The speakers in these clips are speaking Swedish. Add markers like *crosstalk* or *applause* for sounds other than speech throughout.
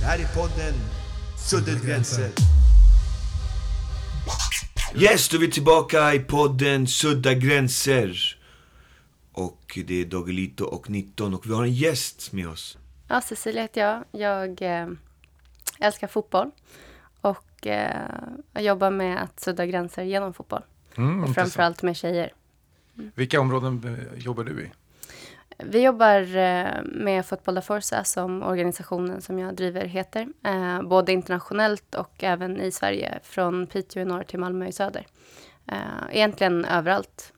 Det här är podden Suddet gränser. Yes, då är vi tillbaka i podden Sudda gränser. Och det är Doggelito och 19 och vi har en gäst med oss. Ja, Cecilia heter jag. Jag eh, älskar fotboll och eh, jag jobbar med att sudda gränser genom fotboll. Mm, och framförallt med tjejer. Vilka områden eh, jobbar du i? Vi jobbar eh, med Fotboll da Forza som organisationen som jag driver heter. Eh, både internationellt och även i Sverige. Från Piteå i norr till Malmö i söder. Eh, egentligen överallt.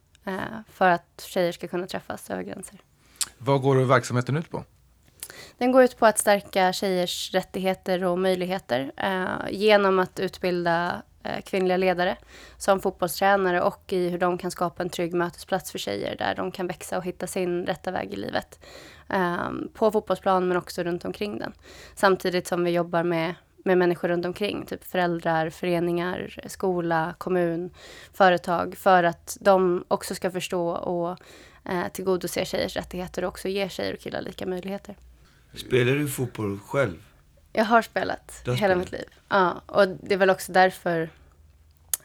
För att tjejer ska kunna träffas över gränser. Vad går verksamheten ut på? Den går ut på att stärka tjejers rättigheter och möjligheter eh, genom att utbilda Eh, kvinnliga ledare som fotbollstränare och i hur de kan skapa en trygg mötesplats för tjejer där de kan växa och hitta sin rätta väg i livet. Ehm, på fotbollsplan men också runt omkring den. Samtidigt som vi jobbar med, med människor runt omkring, typ föräldrar, föreningar, skola, kommun, företag för att de också ska förstå och eh, tillgodose tjejers rättigheter och också ge tjejer och killar lika möjligheter. Spelar du fotboll själv? Jag har spelat har hela spelat. mitt liv. Ja, och det är väl också därför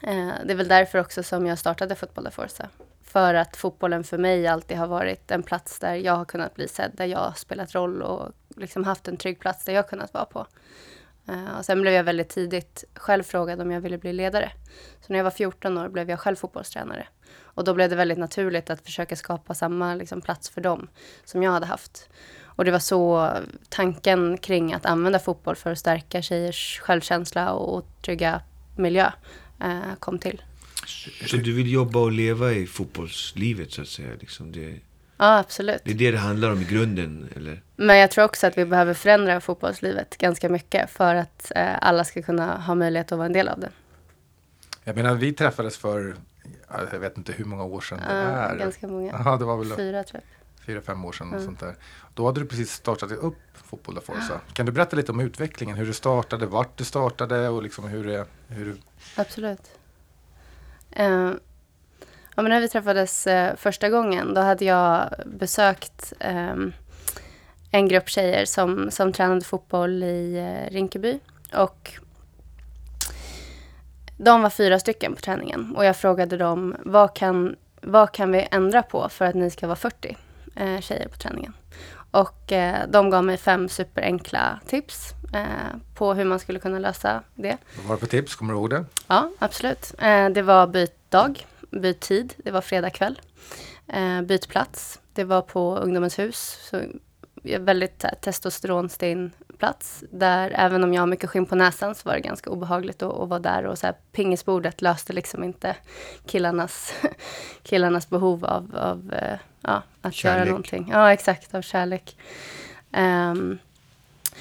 eh, det är väl därför också som jag startade Fotboll da Forza. För att fotbollen för mig alltid har varit en plats där jag har kunnat bli sedd, där jag har spelat roll och liksom haft en trygg plats där jag har kunnat vara på. Eh, och sen blev jag väldigt tidigt själv frågad om jag ville bli ledare. Så när jag var 14 år blev jag själv fotbollstränare. Och då blev det väldigt naturligt att försöka skapa samma liksom, plats för dem som jag hade haft. Och det var så tanken kring att använda fotboll för att stärka tjejers självkänsla och trygga miljö eh, kom till. Så du vill jobba och leva i fotbollslivet så att säga? Liksom det, Ja, absolut. det är det det handlar om i grunden, eller? Men jag tror också att vi behöver förändra fotbollslivet ganska mycket för att eh, alla ska kunna ha möjlighet att vara en del av det. Jag menar, vi träffades för, ja, jag vet inte hur många år sedan det Ja, är. ganska många. Ja, det var väl Fyra tror jag. Fyra, fem år sedan. Och Mm. sånt där. Då hade du precis startat upp Fotboll da *gasps* Forza. Kan du berätta lite om utvecklingen? Hur du startade, vart du startade och liksom hur det... Hur du... Absolut. Eh, ja, men när vi träffades eh, första gången, då hade jag besökt ehm, en grupp tjejer som, som tränade fotboll i eh, Rinkeby. Och de var fyra stycken på träningen och jag frågade dem vad kan, vad kan vi ändra på för att ni ska vara 40 eh, tjejer på träningen. Och eh, de gav mig fem superenkla tips eh, på hur man skulle kunna lösa det. Vad var det för tips? Kommer du ihåg det? Ja, absolut. Eh, det var byt dag, byt tid, det var fredag kväll. Eh, byt plats, det var på Ungdomens hus. Så väldigt testosteronstinn plats. Där även om jag har mycket skinn på näsan så var det ganska obehagligt att, att vara där. Och så här, pingisbordet löste liksom inte killarnas, *laughs* killarnas behov av, av eh, ja, att Kärlek. göra någonting. Ja, exakt, av kärlek. Ehm,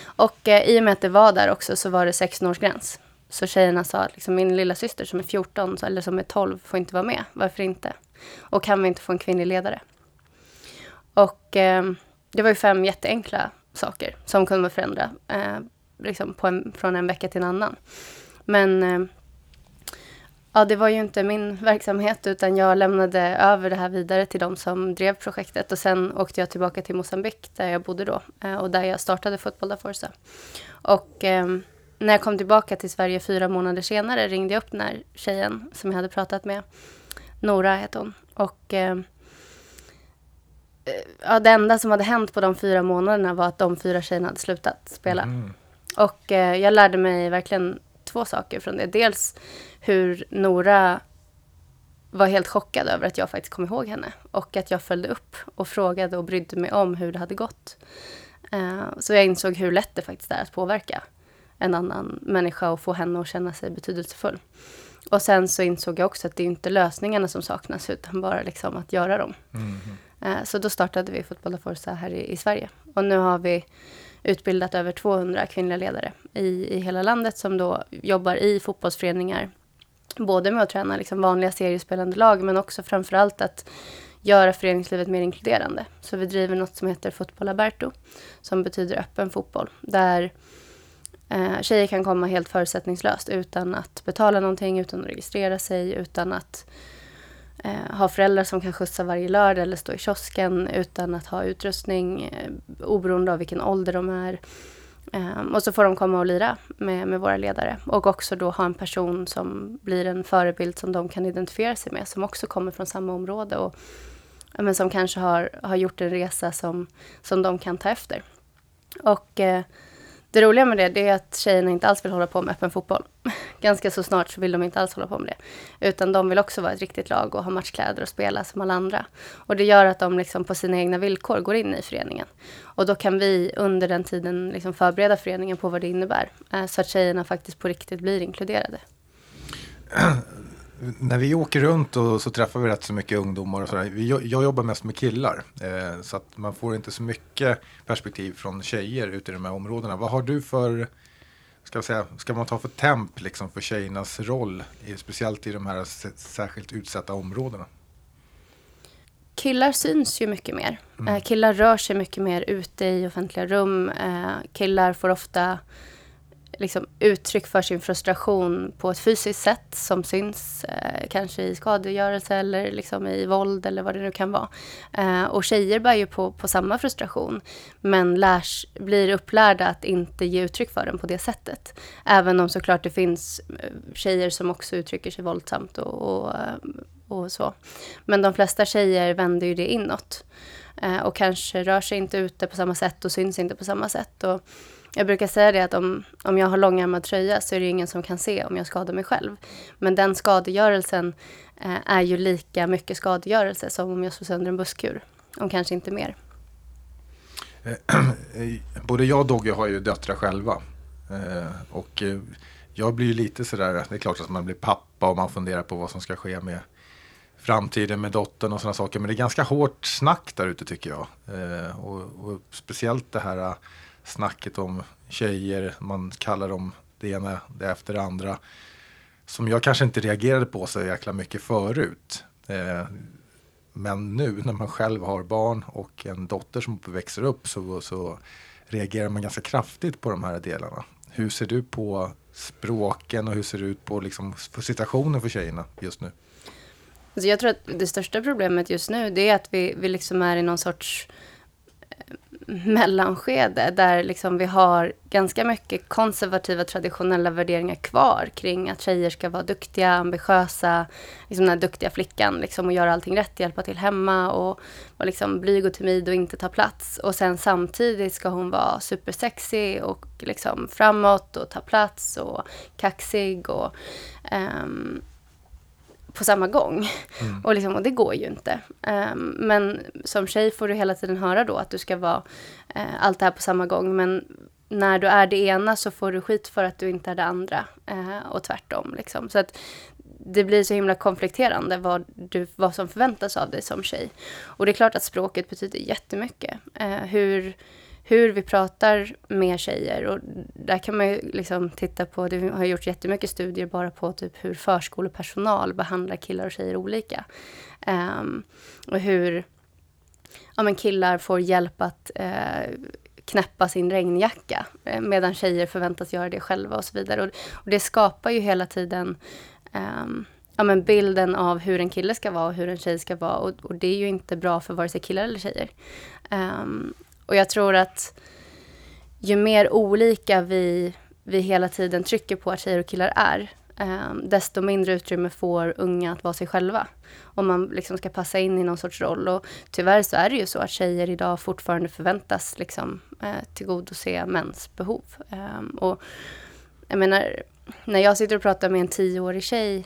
och eh, i och med att det var där också så var det 16-årsgräns. Så tjejerna sa att liksom, min lilla syster som är 14 så- eller som är 12 får inte vara med. Varför inte? Och kan vi inte få en kvinnlig ledare? Och eh, det var ju fem jätteenkla saker som kunde man förändra eh, liksom på en, från en vecka till en annan. Men eh, ja, det var ju inte min verksamhet utan jag lämnade över det här vidare till de som drev projektet och sen åkte jag tillbaka till Mosambik där jag bodde då eh, och där jag startade Fotboll da Forza. Och eh, när jag kom tillbaka till Sverige fyra månader senare ringde jag upp den här tjejen som jag hade pratat med. Nora hette hon. Och eh, ja, det enda som hade hänt på de fyra månaderna var att de fyra tjejerna hade slutat spela. Mm. Och eh, jag lärde mig verkligen två saker från det. Dels hur Nora var helt chockad över att jag faktiskt kom ihåg henne. Och att jag följde upp och frågade och brydde mig om hur det hade gått. Eh, så jag insåg hur lätt det faktiskt är att påverka en annan människa och få henne att känna sig betydelsefull. Och sen så insåg jag också att det är inte lösningarna som saknas utan bara liksom att göra dem. Mm. Eh, så då startade vi Fotboll da Forza här i, i Sverige. Och nu har vi utbildat över 200 kvinnliga ledare i, i hela landet som då jobbar i fotbollsföreningar. Både med att träna liksom vanliga seriespelande lag men också framförallt att göra föreningslivet mer inkluderande. Så vi driver något som heter Fotboll Aberto som betyder öppen fotboll. Där eh, tjejer kan komma helt förutsättningslöst utan att betala någonting, utan att registrera sig, utan att Eh, ha föräldrar som kan skjutsa varje lördag eller stå i kiosken utan att ha utrustning, eh, oberoende av vilken ålder de är. Ehm, och så får de komma och lira med, med våra ledare och också då ha en person som blir en förebild som de kan identifiera sig med, som också kommer från samma område och men som kanske har, har gjort en resa som, som de kan ta efter. Och eh, det roliga med det, det är att tjejerna inte alls vill hålla på med öppen fotboll. *laughs* Ganska så snart så vill de inte alls hålla på med det. Utan de vill också vara ett riktigt lag och ha matchkläder och spela som alla andra. Och det gör att de liksom på sina egna villkor går in i föreningen. Och då kan vi under den tiden liksom förbereda föreningen på vad det innebär. Eh, så att tjejerna faktiskt på riktigt blir inkluderade. *clears throat* när vi åker runt och så träffar vi rätt så mycket ungdomar och sådär. Jag, jobbar mest med killar. Eh, så att man får inte så mycket perspektiv från tjejer ute i de här områdena. Vad har du för, ska, säga, ska man ta för temp liksom för tjejernas roll, speciellt i de här särskilt utsatta områdena? Killar syns ju mycket mer. Mm. Eh, killar rör sig mycket mer ute i offentliga rum. Eh, killar får ofta liksom uttryck för sin frustration på ett fysiskt sätt som syns eh, kanske i skadegörelse eller liksom i våld eller vad det nu kan vara. Eh, och tjejer bär ju på, på samma frustration men lärs, blir upplärda att inte ge uttryck för den på det sättet. Även om såklart det finns eh, tjejer som också uttrycker sig våldsamt och, och, eh, och så. Men de flesta tjejer vänder ju det inåt eh, och kanske rör sig inte ute på samma sätt och syns inte på samma sätt. Och, jag brukar säga det att om, om jag har långärmad tröja så är det ingen som kan se om jag skadar mig själv. Men den skadegörelsen eh, är ju lika mycket skadegörelse som om jag slår sönder en busskur. Om kanske inte mer. Eh, *clears throat* både jag och Dogge har ju döttrar själva. Eh, och eh, jag blir ju lite sådär, det är klart att man blir pappa och man funderar på vad som ska ske med framtiden med dottern och sådana saker. Men det är ganska hårt snack där ute tycker jag. Eh, och, och speciellt det här snacket om tjejer, man kallar dem det ena det efter det andra. Som jag kanske inte reagerade på så jäkla mycket förut. Eh, men nu när man själv har barn och en dotter som växer upp så, så reagerar man ganska kraftigt på de här delarna. Hur ser du på språken och hur ser det ut på, liksom, situationen för tjejerna just nu? Alltså jag tror att det största problemet just nu det är att vi, vi liksom är i någon sorts mellanskede där liksom vi har ganska mycket konservativa traditionella värderingar kvar kring att tjejer ska vara duktiga, ambitiösa, liksom den här duktiga flickan liksom, och göra allting rätt, hjälpa till hemma och vara liksom blyg och timid och inte ta plats. Och sen samtidigt ska hon vara supersexig och liksom framåt och ta plats och kaxig och um, på samma gång. Mm. Och, liksom, och det går ju inte. Um, men som tjej får du hela tiden höra då att du ska vara uh, allt det här på samma gång. Men när du är det ena så får du skit för att du inte är det andra. Uh, och tvärtom. Liksom. Så att det blir så himla konflikterande vad, du, vad som förväntas av dig som tjej. Och det är klart att språket betyder jättemycket. Uh, hur hur vi pratar med tjejer. Och där kan man ju liksom titta på, det har gjorts jättemycket studier bara på typ hur förskolepersonal behandlar killar och tjejer olika. Um, och hur ja, men killar får hjälp att uh, knäppa sin regnjacka eh, medan tjejer förväntas göra det själva och så vidare. Och, och det skapar ju hela tiden um, ja, men bilden av hur en kille ska vara och hur en tjej ska vara. Och, och det är ju inte bra för vare sig killar eller tjejer. Um, och jag tror att ju mer olika vi, vi hela tiden trycker på att tjejer och killar är, eh, desto mindre utrymme får unga att vara sig själva. Om man liksom ska passa in i någon sorts roll. Och tyvärr så är det ju så att tjejer idag fortfarande förväntas liksom, eh, tillgodose mäns behov. Eh, och jag menar, när jag sitter och pratar med en tioårig tjej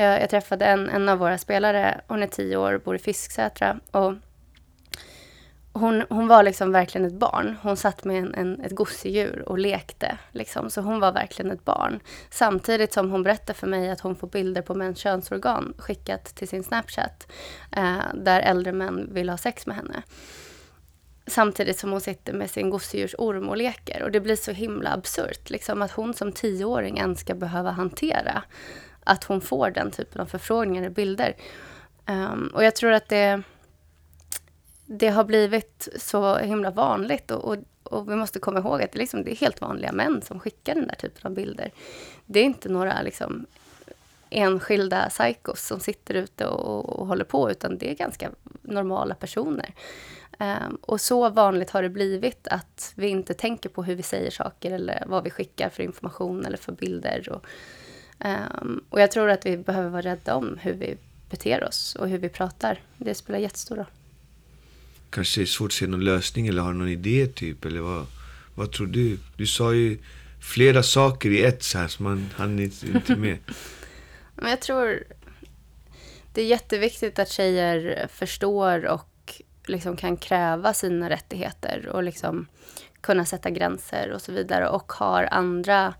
jag, jag träffade en, en av våra spelare, hon är tio år, bor i Fisksätra. Och hon, hon var liksom verkligen ett barn. Hon satt med en, en, ett gosedjur och lekte. Liksom. Så hon var verkligen ett barn. Samtidigt som hon berättade för mig att hon får bilder på mäns könsorgan skickat till sin Snapchat. Eh, där äldre män vill ha sex med henne. Samtidigt som hon sitter med sin gosedjursorm och leker. Och det blir så himla absurt. Liksom, att hon som tioåring ens ska behöva hantera att hon får den typen av förfrågningar och bilder. Um, och jag tror att det det har blivit så himla vanligt och, och, och, vi måste komma ihåg att det, liksom, det är helt vanliga män som skickar den där typen av bilder. Det är inte några liksom, enskilda psykos som sitter ute och, och håller på, utan det är ganska normala personer. Um, och så vanligt har det blivit att vi inte tänker på hur vi säger saker eller vad vi skickar för information eller för bilder. Och, um, och jag tror att vi behöver vara rädda om hur vi beter oss och hur vi pratar. Det spelar jättestor roll. Kanske är svårt att se någon lösning eller har någon idé typ, eller vad, vad tror du? Du sa ju flera saker i ett så här, så man hann inte med. *laughs* Men jag tror det är jätteviktigt att tjejer förstår och liksom kan kräva sina rättigheter och liksom kunna sätta gränser och så vidare och har andra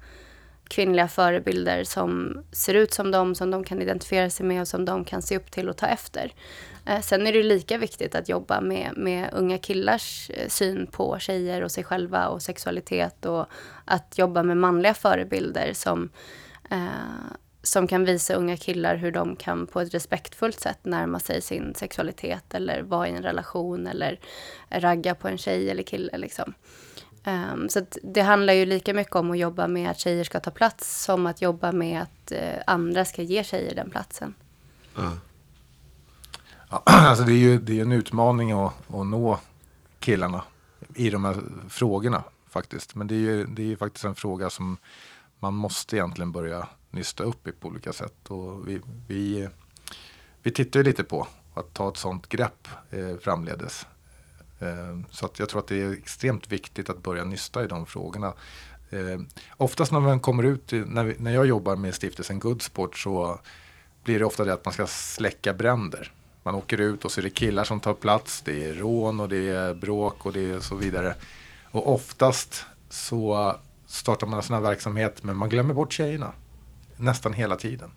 kvinnliga förebilder som ser ut som dem, som de kan identifiera sig med och som de kan se upp till och ta efter. Eh, sen är det lika viktigt att jobba med, med unga killars eh, syn på tjejer och sig själva och sexualitet och att jobba med manliga förebilder som, eh, som kan visa unga killar hur de kan på ett respektfullt sätt närma sig sin sexualitet eller vara i en relation eller ragga på en tjej eller kille. Liksom. Um, så det handlar ju lika mycket om att jobba med att tjejer ska ta plats som att jobba med att uh, andra ska ge tjejer den platsen. Uh. Ja, *clears throat* alltså det är ju det är en utmaning att, att nå killarna i de här frågorna faktiskt. Men det är ju det är ju faktiskt en fråga som man måste egentligen börja nysta upp i på olika sätt. Och vi, vi, vi tittar ju lite på att ta ett sådant grepp eh, framledes. Eh, så att jag tror att det är extremt viktigt att börja nysta i de frågorna. Eh, oftast när man kommer ut, när, vi, när jag jobbar med stiftelsen Goodsport så blir det ofta det att man ska släcka bränder. Man åker ut och så är det killar som tar plats, det är rån och det är bråk och det är så vidare. Och oftast så startar man en sån här verksamhet men man glömmer bort tjejerna. Nästan hela tiden.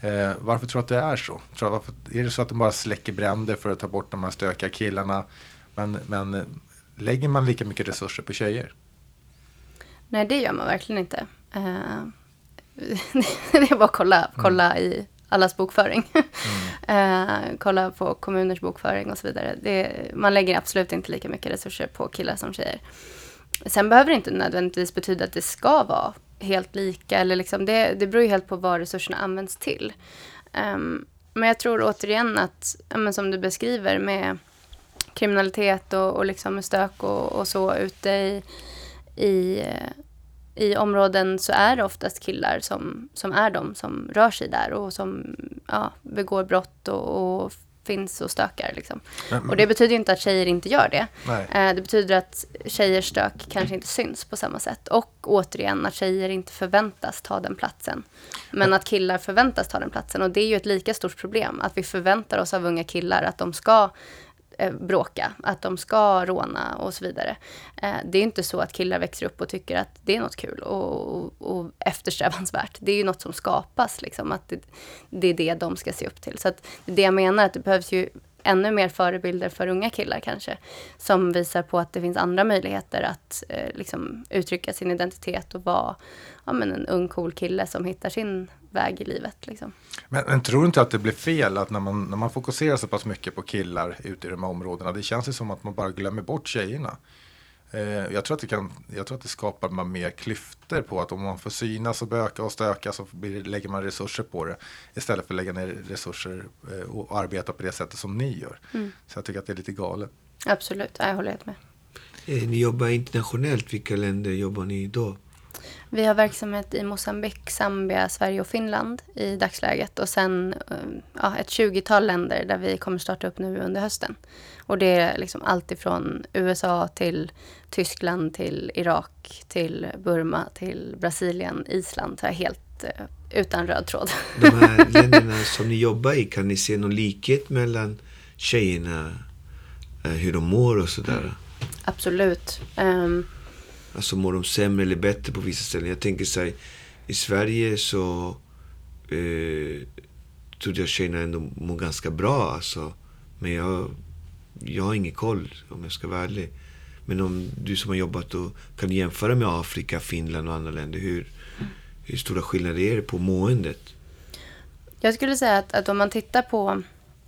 Eh, varför tror du att det är så? Tror varför, är det så att de bara släcker bränder för att ta bort de här stökiga killarna? Men, men eh, lägger man lika mycket resurser på tjejer? Nej, det gör man verkligen inte. Uh, *laughs* det är bara att kolla, kolla mm. i allas bokföring. Mm. uh, *laughs* kolla på kommuners bokföring och så vidare. Det, man lägger absolut inte lika mycket resurser på killar som tjejer. Sen behöver det inte nödvändigtvis betyda att det ska vara helt lika. Eller liksom det, det beror ju helt på vad resurserna används till. Um, men jag tror återigen att, ja, som du beskriver med kriminalitet och, och liksom stök och, och så ute i, i, i områden så är det oftast killar som, som är de som rör sig där och som ja, begår brott och, och finns och stökar. Liksom. Men, och det betyder inte att tjejer inte gör det. Eh, det betyder att tjejers stök kanske inte syns på samma sätt. Och återigen att tjejer inte förväntas ta den platsen. Men att killar förväntas ta den platsen. Och det är ju ett lika stort problem. Att vi förväntar oss av unga killar att de ska Eh, bråka, att de ska råna och så vidare. Eh, det är inte så att killar växer upp och tycker att det är något kul och, och, och eftersträvansvärt. Det är ju något som skapas, liksom, att det, det, är det de ska se upp till. Så att det jag menar att det behövs ju ännu mer förebilder för unga killar kanske. Som visar på att det finns andra möjligheter att eh, liksom, uttrycka sin identitet och vara ja, men en ung cool kille som hittar sin väg i livet. Liksom. Men, men, tror du inte att det blir fel att när man, när man fokuserar så pass mycket på killar ute i de här områdena, det känns ju som att man bara glömmer bort tjejerna. Eh, jag, tror att det kan, jag tror att det skapar man mer klyftor på att om man får synas och böka och stöka så blir, lägger man resurser på det istället för att lägga ner resurser eh, och arbeta på det sättet som ni gör. Mm. Så jag tycker att det är lite galet. Absolut, jag håller helt med. Eh, ni jobbar internationellt, vilka länder jobbar ni då? Vi har verksamhet i Mosambik, Zambia, Sverige och Finland i dagsläget. Och sen eh, ja, ett 20-tal länder där vi kommer starta upp nu under hösten. Och det är liksom allt ifrån USA till Tyskland till Irak till Burma till Brasilien, Island. Så helt uh, utan röd tråd. De här *laughs* länderna som ni jobbar i, kan ni se någon likhet mellan tjejerna? Uh, hur de mår och sådär? Absolut. Um, Alltså mår de sämre eller bättre på vissa ställen. Jag tänker så här, i Sverige så eh, trodde jag tjejerna ändå mår ganska bra. Alltså. Men jag, jag har ingen koll om jag ska vara ärlig. Men om du som har jobbat och kan jämföra med Afrika, Finland och andra länder. Hur, hur stora skillnader är det på måendet? Jag skulle säga att, att om man tittar på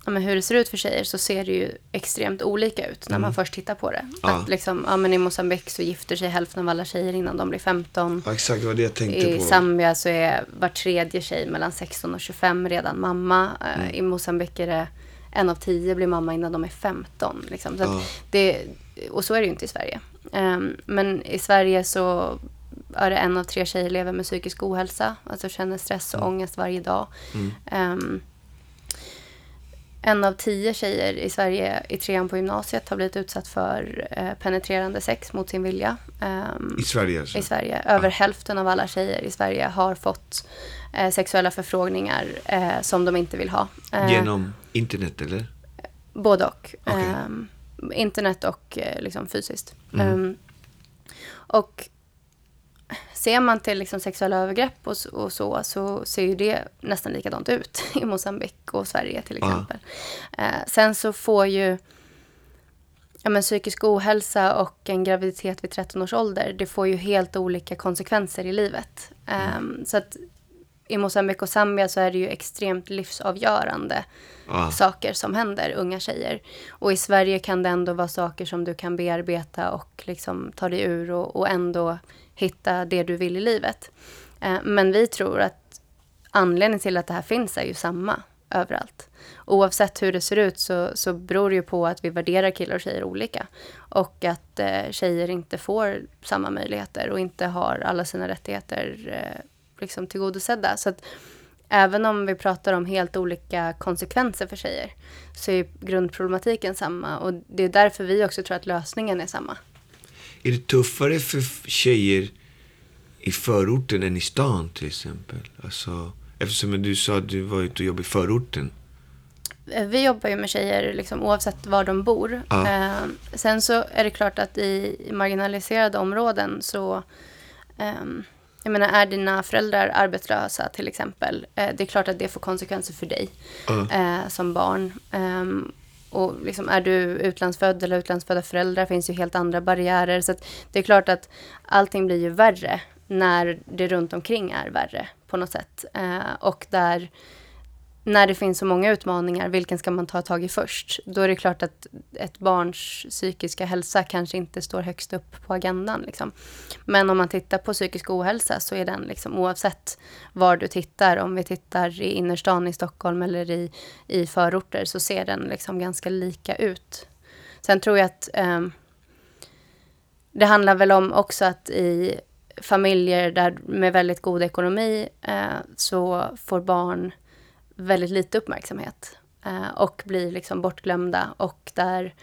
ja, men hur det ser ut för tjejer så ser det ju extremt olika ut när mm. man först tittar på det. Ja. Att liksom, ja, men I Mosambik så gifter sig hälften av alla tjejer innan de blir 15. Ja, exakt, det jag tänkte I på. I Zambia så är var tredje tjej mellan 16 och 25 redan mamma. Eh, mm. I Mosambik är det en av tio blir mamma innan de är 15. Liksom. Så Ja. det, och så är det ju inte i Sverige. Ehm, men i Sverige så är det en av tre tjejer lever med psykisk ohälsa. Alltså känner stress och ångest varje dag. Mm. Ehm, en av tio tjejer i Sverige i trean på gymnasiet har blivit utsatt för eh, penetrerande sex mot sin vilja. Ehm, I Sverige alltså? i Sverige. Över hälften av alla tjejer i Sverige har fått eh, sexuella förfrågningar eh, som de inte vill ha. Eh, Genom internet eller? Både och. Okej. Ehm, internet och eh, liksom fysiskt. Mm. Ehm, och ser man till liksom sexuella övergrepp och, och så, så ser ju det nästan likadant ut *laughs* i Mosambik och Sverige till exempel. Eh, sen så får ju ja, men psykisk ohälsa och en graviditet vid 13 års ålder, det får ju helt olika konsekvenser i livet. Ehm, så att i Mosambik och Zambia så är det ju extremt livsavgörande Ja. saker som händer unga tjejer. Och i Sverige kan det ändå vara saker som du kan bearbeta och liksom ta dig ur och, och ändå hitta det du vill i livet. Eh, men vi tror att anledningen till att det här finns är ju samma överallt. Oavsett hur det ser ut så, så beror det ju på att vi värderar killar och tjejer olika. Och att eh, tjejer inte får samma möjligheter och inte har alla sina rättigheter eh, liksom tillgodosedda. Så att även om vi pratar om helt olika konsekvenser för tjejer så är grundproblematiken samma. Och det är därför vi också tror att lösningen är samma. Är det tuffare för tjejer i förorten än i stan till exempel? Alltså, eftersom du sa att du var ute och jobbade i förorten. Eh, Vi jobbar ju med tjejer liksom, oavsett var de bor. Ja. Eh, sen så är det klart att i marginaliserade områden så... ehm, jag menar, är dina föräldrar arbetslösa till exempel, eh, det är klart att det får konsekvenser för dig Ja. eh, som barn. Ehm, och liksom, är du utlandsfödd eller utlandsfödda föräldrar finns ju helt andra barriärer. Så det är klart att allting blir ju värre när det runt omkring är värre på något sätt. Eh, och där när det finns så många utmaningar, vilken ska man ta tag i först? Då är det klart att ett barns psykiska hälsa kanske inte står högst upp på agendan. Liksom. Men om man tittar på psykisk ohälsa så är den liksom, oavsett var du tittar, om vi tittar i innerstan i Stockholm eller i, i förorter, så ser den liksom ganska lika ut. Sen tror jag att eh, det handlar väl om också att i familjer där med väldigt god ekonomi eh, så får barn väldigt lite uppmärksamhet eh, och blir liksom bortglömda och där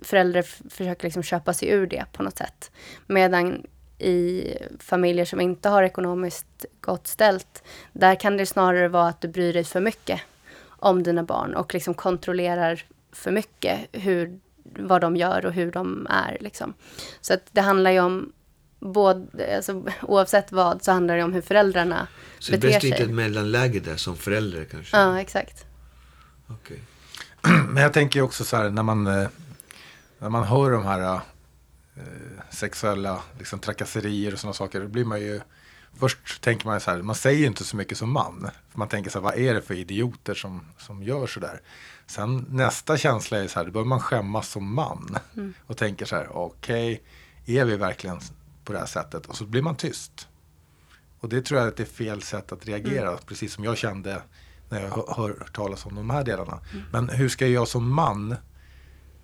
föräldrar f- försöker liksom köpa sig ur det på något sätt. Medan i familjer som inte har ekonomiskt gott ställt, där kan det snarare vara att du bryr dig för mycket om dina barn och liksom kontrollerar för mycket hur, vad de gör och hur de är. Liksom. Så att det handlar ju om, både, alltså, oavsett vad, så handlar det om hur föräldrarna Så det är beter bäst att sig. hitta ett mellanläge där som förälder kanske? Ja, exakt. Okej. *clears throat* Men jag tänker ju också så här när man, eh, när man hör de här eh, sexuella liksom, trakasserier och sådana saker. Då blir man ju, först tänker man så här, man säger ju inte så mycket som man. För man tänker så här, vad är det för idioter som, som gör så där? Sen nästa känsla är så här, då börjar man skämmas som man. Och tänker så här, okej, är vi verkligen på det här sättet? Och så blir man tyst. Och det tror jag att det är fel sätt att reagera, precis som jag kände när jag hör, hör talas om de här delarna. Men hur ska jag som man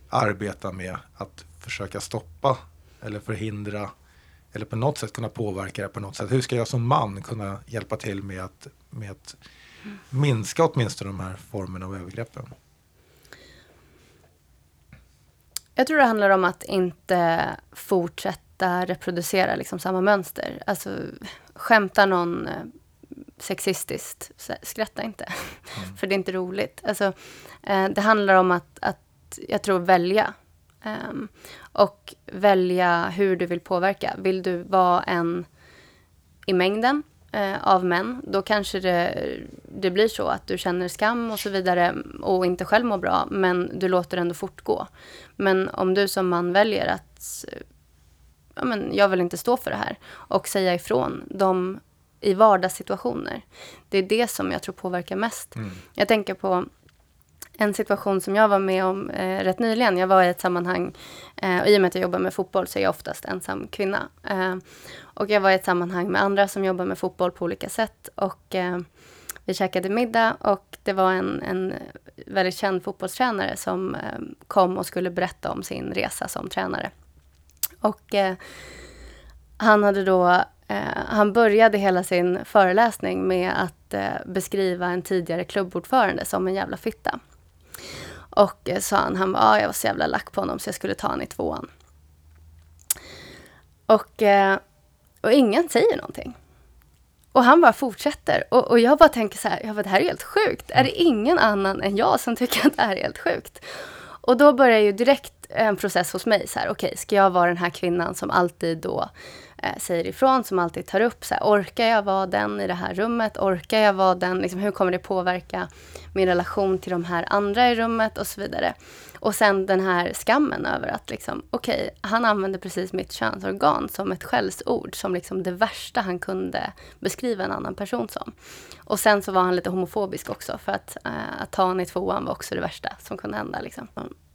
arbeta med att försöka stoppa eller förhindra eller på något sätt kunna påverka det på något sätt. Hur ska jag som man kunna hjälpa till med att, med att minska åtminstone de här formerna av övergreppen? Jag tror det handlar om att inte fortsätta reproducera liksom samma mönster. Alltså, skämtar någon eh, sexistiskt, skratta inte. *laughs* För det är inte roligt. Alltså, eh, det handlar om att, att jag tror, välja. Ehm, och välja hur du vill påverka. Vill du vara en i mängden eh, av män, då kanske det, det blir så att du känner skam och så vidare och inte själv mår bra, men du låter det ändå fortgå. Men om du som man väljer att ja, men jag vill inte stå för det här och säga ifrån de i vardagssituationer. Det är det som jag tror påverkar mest. Jag tänker på en situation som jag var med om eh, rätt nyligen. Jag var i ett sammanhang, eh, och i och med att jag jobbar med fotboll så är jag oftast ensam kvinna. Eh, och jag var i ett sammanhang med andra som jobbar med fotboll på olika sätt. Och eh, vi käkade middag och det var en, en väldigt känd fotbollstränare som eh, kom och skulle berätta om sin resa som tränare. Och eh, han hade då eh, han började hela sin föreläsning med att eh, beskriva en tidigare klubbordförande som en jävla fitta. Och eh, sa han, han var, ah, jag var så jävla lack på honom så jag skulle ta honom i tvåan. Och, eh, och ingen säger någonting. Och han bara fortsätter. Och, och jag bara tänker så här, jag bara, det här är helt sjukt. Är det ingen annan än jag som tycker att det här är helt sjukt? Och då börjar ju direkt en process hos mig. så här, Okej, okay, ska jag vara den här kvinnan som alltid då eh, säger ifrån, som alltid tar upp. Så här, orkar jag vara den i det här rummet? Orkar jag vara den? Liksom, hur kommer det påverka min relation till de här andra i rummet? Och så vidare. Och sen den här skammen över att liksom, okej, okay, han använde precis mitt könsorgan som ett skällsord, som liksom det värsta han kunde beskriva en annan person som. Och sen så var han lite homofobisk också, för att, eh, att ta honom i tvåan var också det värsta som kunde hända. Liksom.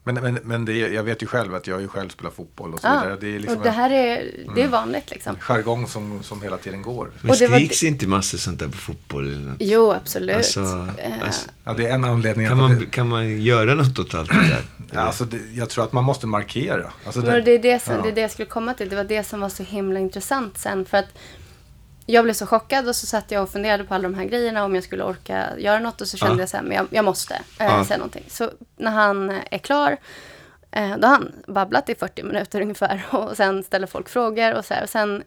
Men, men, men det, jag vet ju själv att jag ju själv spelar fotboll och så ja, vidare. Det är liksom och det här är, det är vanligt liksom. Jargong som, som hela tiden går. Men skriks var... inte massor sånt där på fotboll? Eller något? Jo, absolut. Alltså, uh, alltså, ja, det är en anledning. Kan man, kan man göra något åt allt det där? *clears throat* ja, alltså det, jag tror att man måste markera. Alltså det, det, är det, som, ja. det är det jag skulle komma till. Det var det som var så himla intressant sen. För att jag blev så chockad och så satt jag och funderade på alla de här grejerna om jag skulle orka göra något och så kände ja. jag så här, men jag, jag måste äh, ja. säga någonting. Så när han är klar Eh, då har han babblat i 40 minuter *laughs* ungefär och sen ställer folk frågor och så här. Och sen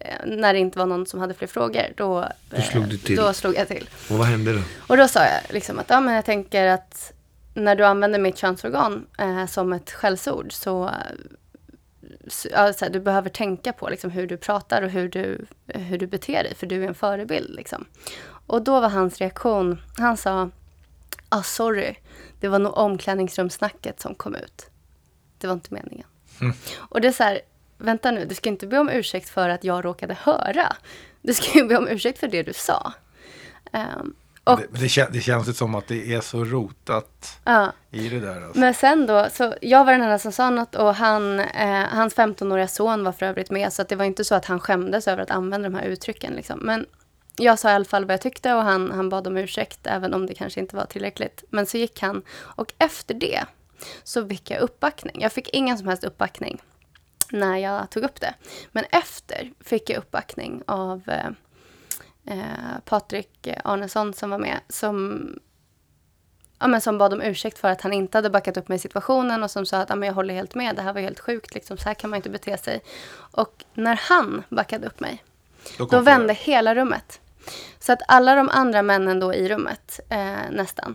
eh, när det inte var någon som hade fler frågor, då, då, slog, du till. då slog jag till. Och vad hände då? Och då sa jag liksom att ja, men jag tänker att när du använder mitt könsorgan eh, som ett skällsord så, alltså, du behöver tänka på liksom, hur du pratar och hur du, hur du beter dig, för du är en förebild. Liksom. Och då var hans reaktion, han sa, ah, sorry, det var nog omklädningsrumssnacket som kom ut. Det var inte meningen. Mm. Och det är så här, vänta nu, du ska inte be om ursäkt för att jag råkade höra. Du ska ju be om ursäkt för det du sa. Um, och, det, det, kän, det känns som att det är så rotat ja. i det där. Alltså. Men sen då, så jag var den enda som sa något och han, eh, hans 15-åriga son var för övrigt med. Så det var inte så att han skämdes över att använda de här uttrycken. Liksom. Men jag sa i alla fall vad jag tyckte och han, han bad om ursäkt, även om det kanske inte var tillräckligt. Men så gick han och efter det så fick jag uppbackning. Jag fick ingen som helst uppbackning när jag tog upp det. Men efter fick jag uppbackning av eh, eh, Patrik Arnesson som var med, som, ja, men som bad om ursäkt för att han inte hade backat upp mig i situationen och som sa att ja, men jag håller helt med, det här var helt sjukt, liksom, så här kan man inte bete sig. Och när han backade upp mig, då, då vände hela rummet. Så att alla de andra männen då i rummet, eh, nästan,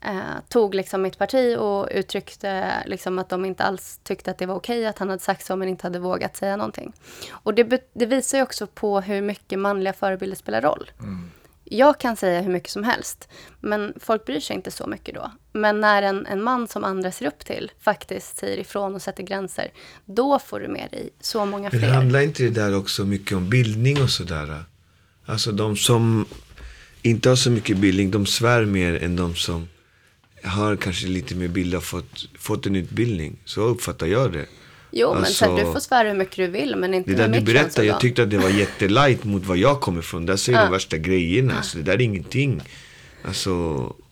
eh, tog liksom mitt parti och uttryckte liksom att de inte alls tyckte att det var okej att han hade sagt så men inte hade vågat säga någonting. Och det, det visar ju också på hur mycket manliga förebilder spelar roll. Mm. Jag kan säga hur mycket som helst, men folk bryr sig inte så mycket då. Men när en, en man som andra ser upp till faktiskt säger ifrån och sätter gränser, då får du med dig så många fler. Men handlar inte det där också mycket om bildning och sådär? Alltså de som inte har så mycket bildning, de svär mer än de som har kanske lite mer bild och fått, fått en utbildning. Så uppfattar jag det. Jo, alltså, men så här, du får svära hur mycket du vill, men inte Det där du berättar, jag tyckte att det var *laughs* jättelight mot vad jag kommer ifrån. Där säger ja. de värsta grejerna, så det där är ingenting. Alltså,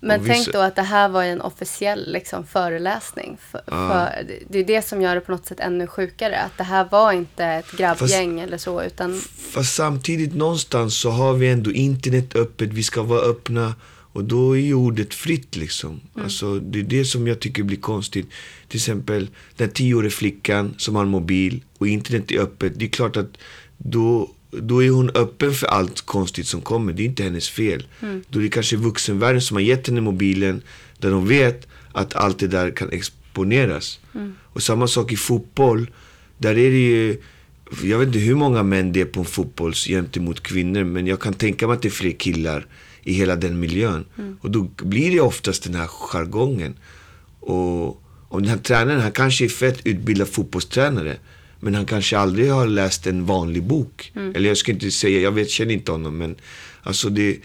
Men tänk vissa... då att det här var en officiell liksom, föreläsning. För, ja. för, det är det som gör det på något sätt ännu sjukare. Att det här var inte ett grabbgäng fast, eller så. Utan... Fast samtidigt någonstans så har vi ändå internet öppet. Vi ska vara öppna. Och då är ju ordet fritt liksom. Mm. Alltså, det är det som jag tycker blir konstigt. Till exempel den tioåriga flickan som har en mobil och internet är öppet. Det är klart att då då är hon öppen för allt konstigt som kommer. Det är inte hennes fel. Mm. Då är det kanske vuxenvärlden som har gett henne mobilen där de vet att allt det där kan exponeras. Mm. Och samma sak i fotboll. Där är det ju, jag vet inte hur många män det är på en fotboll gentemot kvinnor. Men jag kan tänka mig att det är fler killar i hela den miljön. Mm. Och då blir det oftast den här jargongen. Och om den här tränaren, han kanske är fett utbildad fotbollstränare. Men han kanske aldrig har läst en vanlig bok. Mm. Eller jag ska inte säga, jag vet, känner inte honom. Men alltså det,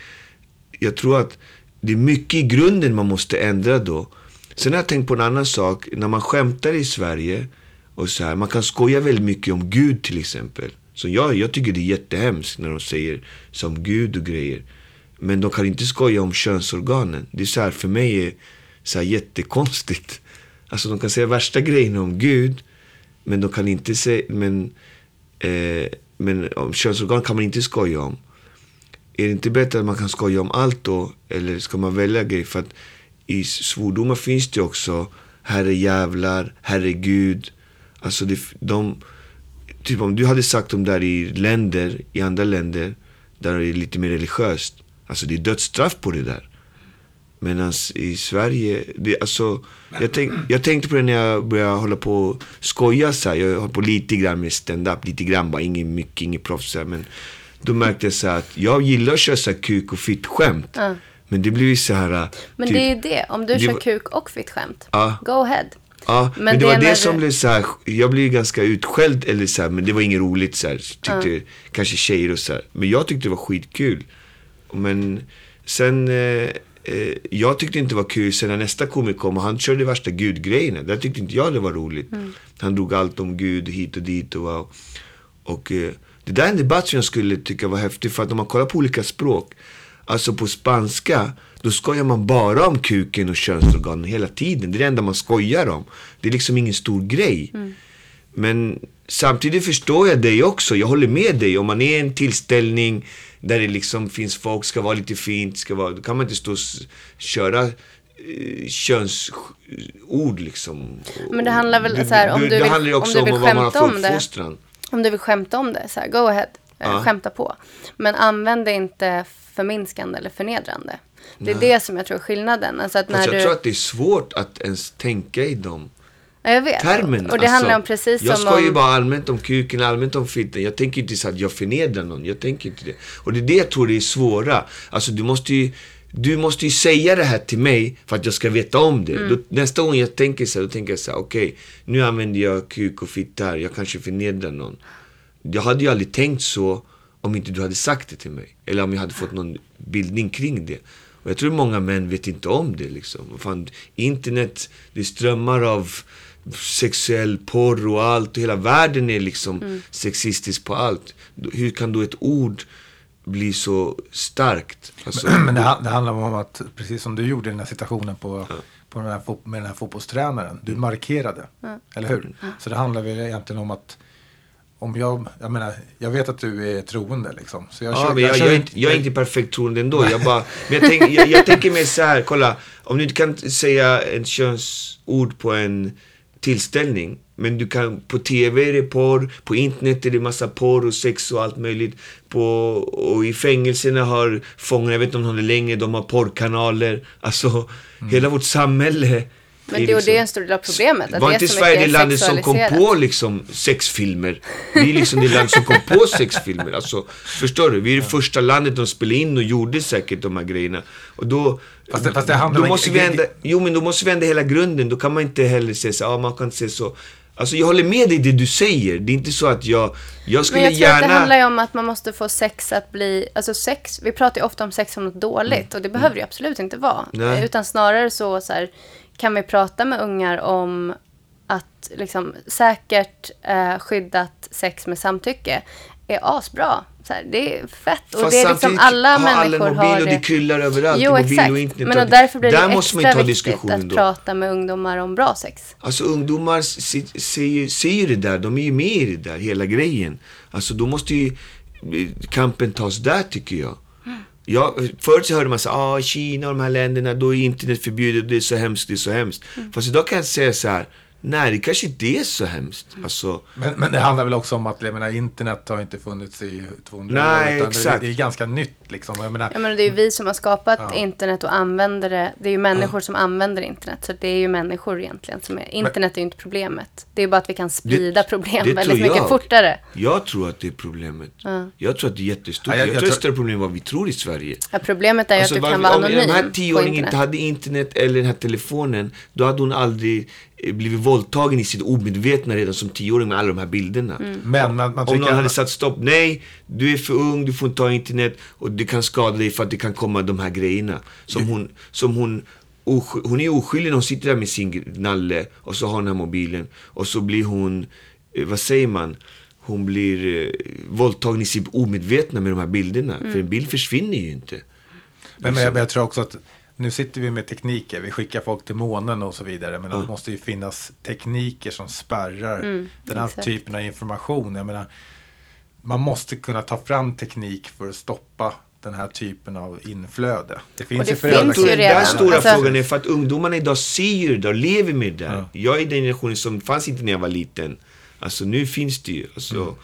jag tror att det är mycket i grunden man måste ändra då. Sen har jag tänkt på en annan sak. När man skämtar i Sverige. och så här, Man kan skoja väldigt mycket om Gud till exempel. Så jag, jag tycker det är jättehemskt när de säger som Gud och grejer. Men de kan inte skoja om könsorganen. Det är så här, för mig är så här jättekonstigt. Alltså de kan säga värsta grejerna om Gud, men de kan inte säga, men, eh, men om könsorgan kan man inte skoja om. Är det inte bättre att man kan skoja om allt då? Eller ska man välja grejer? För att i svordomar finns det också herre jävlar, herregud. Alltså det, de, typ om du hade sagt dem där i länder, i andra länder, där det är lite mer religiöst. Alltså det är dödsstraff på det där. Medan i Sverige, det, alltså, jag, tänk, jag tänkte på det när jag började hålla på och skoja så här. Jag höll på lite grann med stand-up, lite grann bara, inget mycket, inget proffs här, Men då märkte jag så här att jag gillar att köra så här kuk och fitt-skämt. Ja. Men det blir ju så här... Men typ- det är ju det. Om du Det kör var- kuk och fitt skämt. Ja. Go ahead. Ja, men, Men det var det som du- blev så här, jag blev ganska utskälld eller så här, men det var inget roligt så här, tyckte kanske tjejer och så här. Men jag tyckte det var skitkul. Men sen, eh, eh, jag tyckte inte det var kul sen när nästa komiker kom och han körde värsta gudgrejerna. Där tyckte inte jag det var roligt. Han drog allt om Gud hit och dit och wow. Och eh, det där är en debatt som jag skulle tycka var häftig för att om man kollar på olika språk. Alltså på spanska, då skojar man bara om kuken och könsorganen hela tiden. Det är det enda man skojar om. Det är liksom ingen stor grej. Men samtidigt förstår jag dig också. Jag håller med dig. Om man är en tillställning där det liksom finns folk, ska vara lite fint, ska vara, då kan man inte stå och köra eh, könsord liksom. Men det handlar väl så här, om du vill- handlar ju om också du om, vill vad man har skämta för om det. Om du vill skämta om det, så här, go ahead. Eh, Ja. Skämta på. Men använd det inte förminskande eller förnedrande. Det är det som jag tror är skillnaden. Alltså att när Fast jag du... tror att det är svårt att ens tänka i dem. Ja, jag vet. termen. Och det alltså, handlar om precis jag som ska ju om... bara allmänt om kuken, allmänt om fitten. Jag tänker inte så att jag förnedrar någon. Jag tänker inte det. Och det är det jag tror det är svåra. Alltså du måste ju, du måste ju säga det här till mig för att jag ska veta om det. Mm. Då, nästa gång jag tänker så här, då tänker jag så här, okej, nu använder jag kuk och fitta här. Jag kanske förnedrar någon. Jag hade ju aldrig tänkt så om inte du hade sagt det till mig. Eller om jag hade fått någon bildning kring det. Och jag tror många män vet inte om det liksom. Fan, internet, det strömmar av sexuell porr och allt. Och hela världen är liksom sexistisk på allt. Hur kan då ett ord bli så starkt? Alltså, *clears throat* Men det, det handlar om att, precis som du gjorde i den här situationen på, på den här, med den här fotbollstränaren. Du markerade, eller hur? Så det handlar väl egentligen om att om jag, jag menar, jag vet att du är troende liksom. Så jag, Ja, kör- men jag, kör jag, är inte- inte, jag är inte perfekt troende ändå. Jag, bara, *laughs* men jag, tänk, jag, jag tänker mig så här, kolla. Om du inte kan säga ett könsord på en tillställning. Men du kan, på TV är det porr, på internet är det massa porr och sex och allt möjligt. På, och i fängelserna har fångarna, jag vet inte om de har det länge, de har porrkanaler. Alltså, hela vårt samhälle. Men det, och det är en stor del av problemet. Att Var det är inte så Sverige det landet som kom på liksom sexfilmer? Vi är liksom det land som kom på sexfilmer. Alltså, förstår du? Vi är det första landet de spelade in och gjorde säkert de här grejerna. Och då... Fast det- fast det handlar då om- måste vi ändra, jo men då måste vi ändra hela grunden. Då kan man inte heller säga så, ja man kan inte säga så. Alltså jag håller med dig i det du säger. Det är inte så att jag, jag skulle Men jag tror gärna... att det handlar ju om att man måste få sex att bli, alltså sex, vi pratar ju ofta om sex som något dåligt och det behöver det ju absolut inte vara. Mm. Nej. Utan snarare så, så här, kan vi prata med ungar om att liksom säkert eh, skyddat sex med samtycke är asbra. Så här, det är fett och Fast det är liksom alla har alla människor en mobil har och det. det kryllar överallt. Jo, mobil exakt. och internet. Men och därför blir Där det måste man ju extra viktigt att då. prata med ungdomar om bra sex. Alltså ungdomar se- ser ju, ser ju det där, de är ju med i det där, hela grejen. Alltså då måste ju eh, kampen tas där tycker jag. Ja, förut så hörde man så ah, Kina och de här länderna, då är internet förbjudet, det är så hemskt, det är så hemskt. Fast idag kan jag säga så här, nej det kanske inte är så hemskt. Alltså, Men, men det handlar väl också om att jag menar, internet har inte funnits i 200 Nej, år. utan exakt. Det, det är ganska nytt liksom. Jag menar, Ja, men det är ju vi som har skapat Ja. internet och använder det. Det är ju människor som använder internet. Så det är ju människor egentligen som är... Internet är ju inte problemet. Det är bara att vi kan sprida problem det väldigt mycket jag. fortare. jag tror att det är problemet. Jag tror att det är jättestort. Ja, jag, jag- jag tror det är större problem än vad vi tror i Sverige. Ja, problemet är ju Alltså, att du kan varför- vara om den här anonym tioåringen inte hade internet eller den här telefonen, då hade hon aldrig blivit våldtagen i sitt omedvetna redan som tioåring med alla de här bilderna. Mm. men man, man Om någon hade att- satt stopp, nej, du är för ung, du får inte ha internet och det kan skada dig för att det kan komma de här grejerna. Som hon, som hon, hon är oskyldig när hon sitter där med sin nalle och så har hon den här mobilen och så blir hon, eh, vad säger man? Hon blir eh, våldtagen i sitt omedvetna med de här bilderna. Mm. För en bild försvinner ju inte. Men, men, jag, men jag tror också att nu sitter vi med tekniker, vi skickar folk till månen och så vidare. Men Ja. det måste ju finnas tekniker som spärrar Mm, den här exakt. typen av information. Jag menar, man måste kunna ta fram teknik för att stoppa den här typen av inflöde. Det finns det ju finns ju den där redan. stora Alltså- frågan är för att ungdomarna idag ser ju det och lever med det. Ja. Jag är den generationen som fanns inte när jag var liten. Alltså nu finns det ju. Alltså,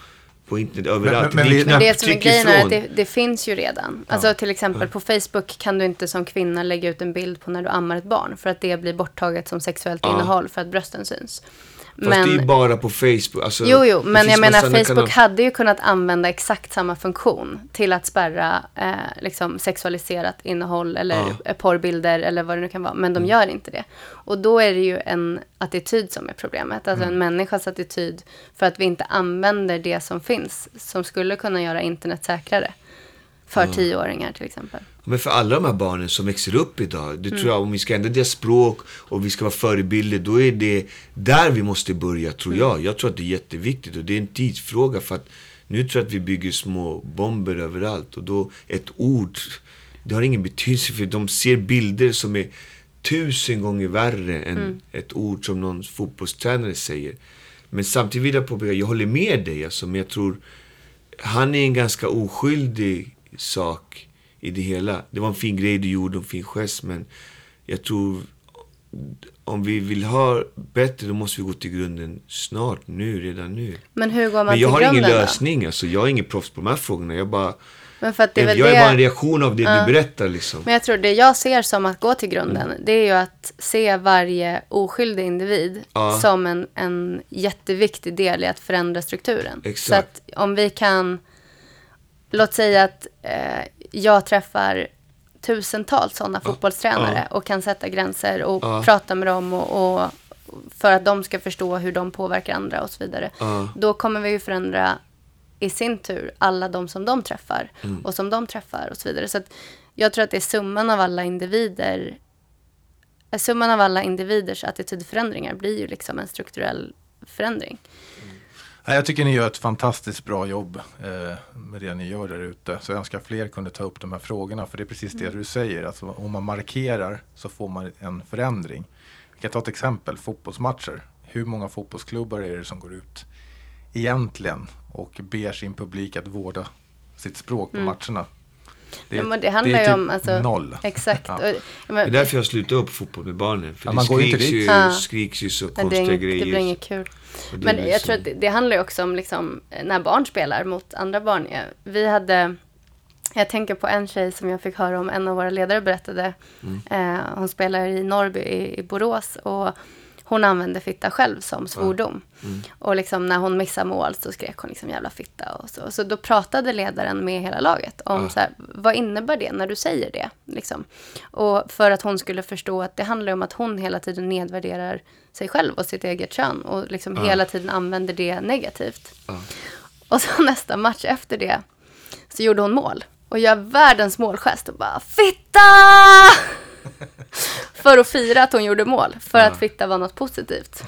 På internet överallt. men det är Men det som är grejen är att det, det finns ju redan. Alltså till exempel på Facebook kan du inte som kvinna lägga ut en bild på när du ammar ett barn. För att det blir borttaget som sexuellt Ja. innehåll för att brösten syns. Fast det är ju bara på Facebook. Alltså, Jo, jo, men jag menar Facebook kanaler. hade ju kunnat använda exakt samma funktion till att spärra eh, liksom sexualiserat innehåll eller Ja. eh, porrbilder eller vad det nu kan vara. Men de Mm. gör inte det. Och då är det ju en attityd som är problemet. Alltså Mm. en människas attityd för att vi inte använder det som finns som skulle kunna göra internet säkrare. För tioåringar till exempel. Men för alla de här barnen som växer upp idag, det Mm. tror jag, om vi ska ändra deras språk och vi ska vara förebilder, då är det där vi måste börja, tror Mm. jag. Jag tror att det är jätteviktigt och det är en tidsfråga för att nu tror jag att vi bygger små bomber överallt och då ett ord, det har ingen betydelse för de ser bilder som är tusen gånger värre än Mm. ett ord som någon fotbollstränare säger. Men samtidigt vill jag påpeka, jag håller med dig alltså, men jag tror han är en ganska oskyldig sak i det hela. Det var en fin grej du gjorde, en fin gest, men jag tror om vi vill ha bättre, då måste vi gå till grunden snart, nu, redan nu. Men hur går man Men jag till har ingen då? lösning, alltså. Jag är ingen proffs på de här frågorna. Jag bara... Men för att det är jag är det... bara en reaktion av det du berättar liksom. Men jag tror det jag ser som att gå till grunden, Mm. det är ju att se varje oskyldig individ Ja. som en, en jätteviktig del i att förändra strukturen. Exakt. Så att om vi kan, låt säga att eh, jag träffar tusentals sådana fotbollstränare och kan sätta gränser och Ja. prata med dem och, och för att de ska förstå hur de påverkar andra och så vidare. Ja. Då kommer vi ju förändra i sin tur alla de som de träffar Mm. och som de träffar och så vidare. Så jag tror att det är summan av alla individer Summan av alla individers attitydförändringar blir ju liksom en strukturell förändring. Nej, Jag tycker ni gör ett fantastiskt bra jobb eh, med det ni gör där ute. Så jag önskar fler kunde ta upp de här frågorna. För det är precis det du säger. Alltså, om man markerar så får man en förändring. Vi kan ta ett exempel, fotbollsmatcher. Hur många fotbollsklubbar är det som går ut egentligen och ber sin publik att vårda sitt språk på matcherna? Det, Ja, men det handlar är ju typ om... Alltså, noll. Exakt. Ja. Och, ja, Det är men, därför jag slutar upp fotboll med barnen. För Ja, det skriks ju, Ja. skriks ju så men det, är konstiga inget, grejer. det blir inget kul. Det Men blir jag tror att det, det handlar ju också om liksom, när barn spelar mot andra barn. Ja, Vi hade... Jag tänker på en tjej som jag fick höra om, en av våra ledare berättade. Mm. Eh, hon spelar i Norrby i, i Borås och hon använde fitta själv som svordom. Mm. Och liksom när hon missade mål så skrek hon liksom jävla fitta och så. Så då pratade ledaren med hela laget om Ja. så här, vad innebär det när du säger det? Liksom. Och för att hon skulle förstå att det handlar om att hon hela tiden nedvärderar sig själv och sitt eget kön och liksom hela tiden använder det negativt. Och så *laughs* nästa match efter det så gjorde hon mål. Och gör världens målgest och bara Fitta! För att fira att hon gjorde mål. För att fitta var något positivt.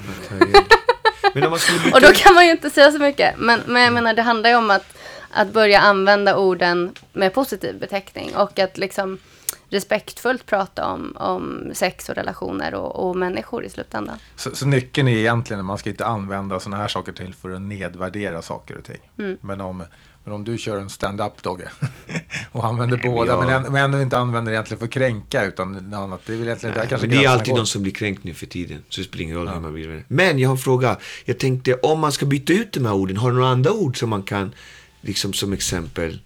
*laughs* Och då kan man ju inte säga så mycket. Men, men jag menar det handlar ju om att, att börja använda orden med positiv beteckning. Och att liksom respektfullt prata om, om sex och relationer och, och människor i slutändan. Så, så nyckeln är egentligen att man ska inte använda sådana här saker till för att nedvärdera saker och ting. Mm. Men, om, men om du kör en stand-up Dogge *laughs* och använder båda ja. men, än- men ändå inte använder egentligen för att kränka utan något annat. Det är väl egentligen där kanske det är alltid de som blir kränkt nu för tiden. Så det spelar ingen roll hur man blir. Men jag har en fråga. Jag tänkte, om man ska byta ut de här orden, har du några andra ord som man kan, liksom som exempel?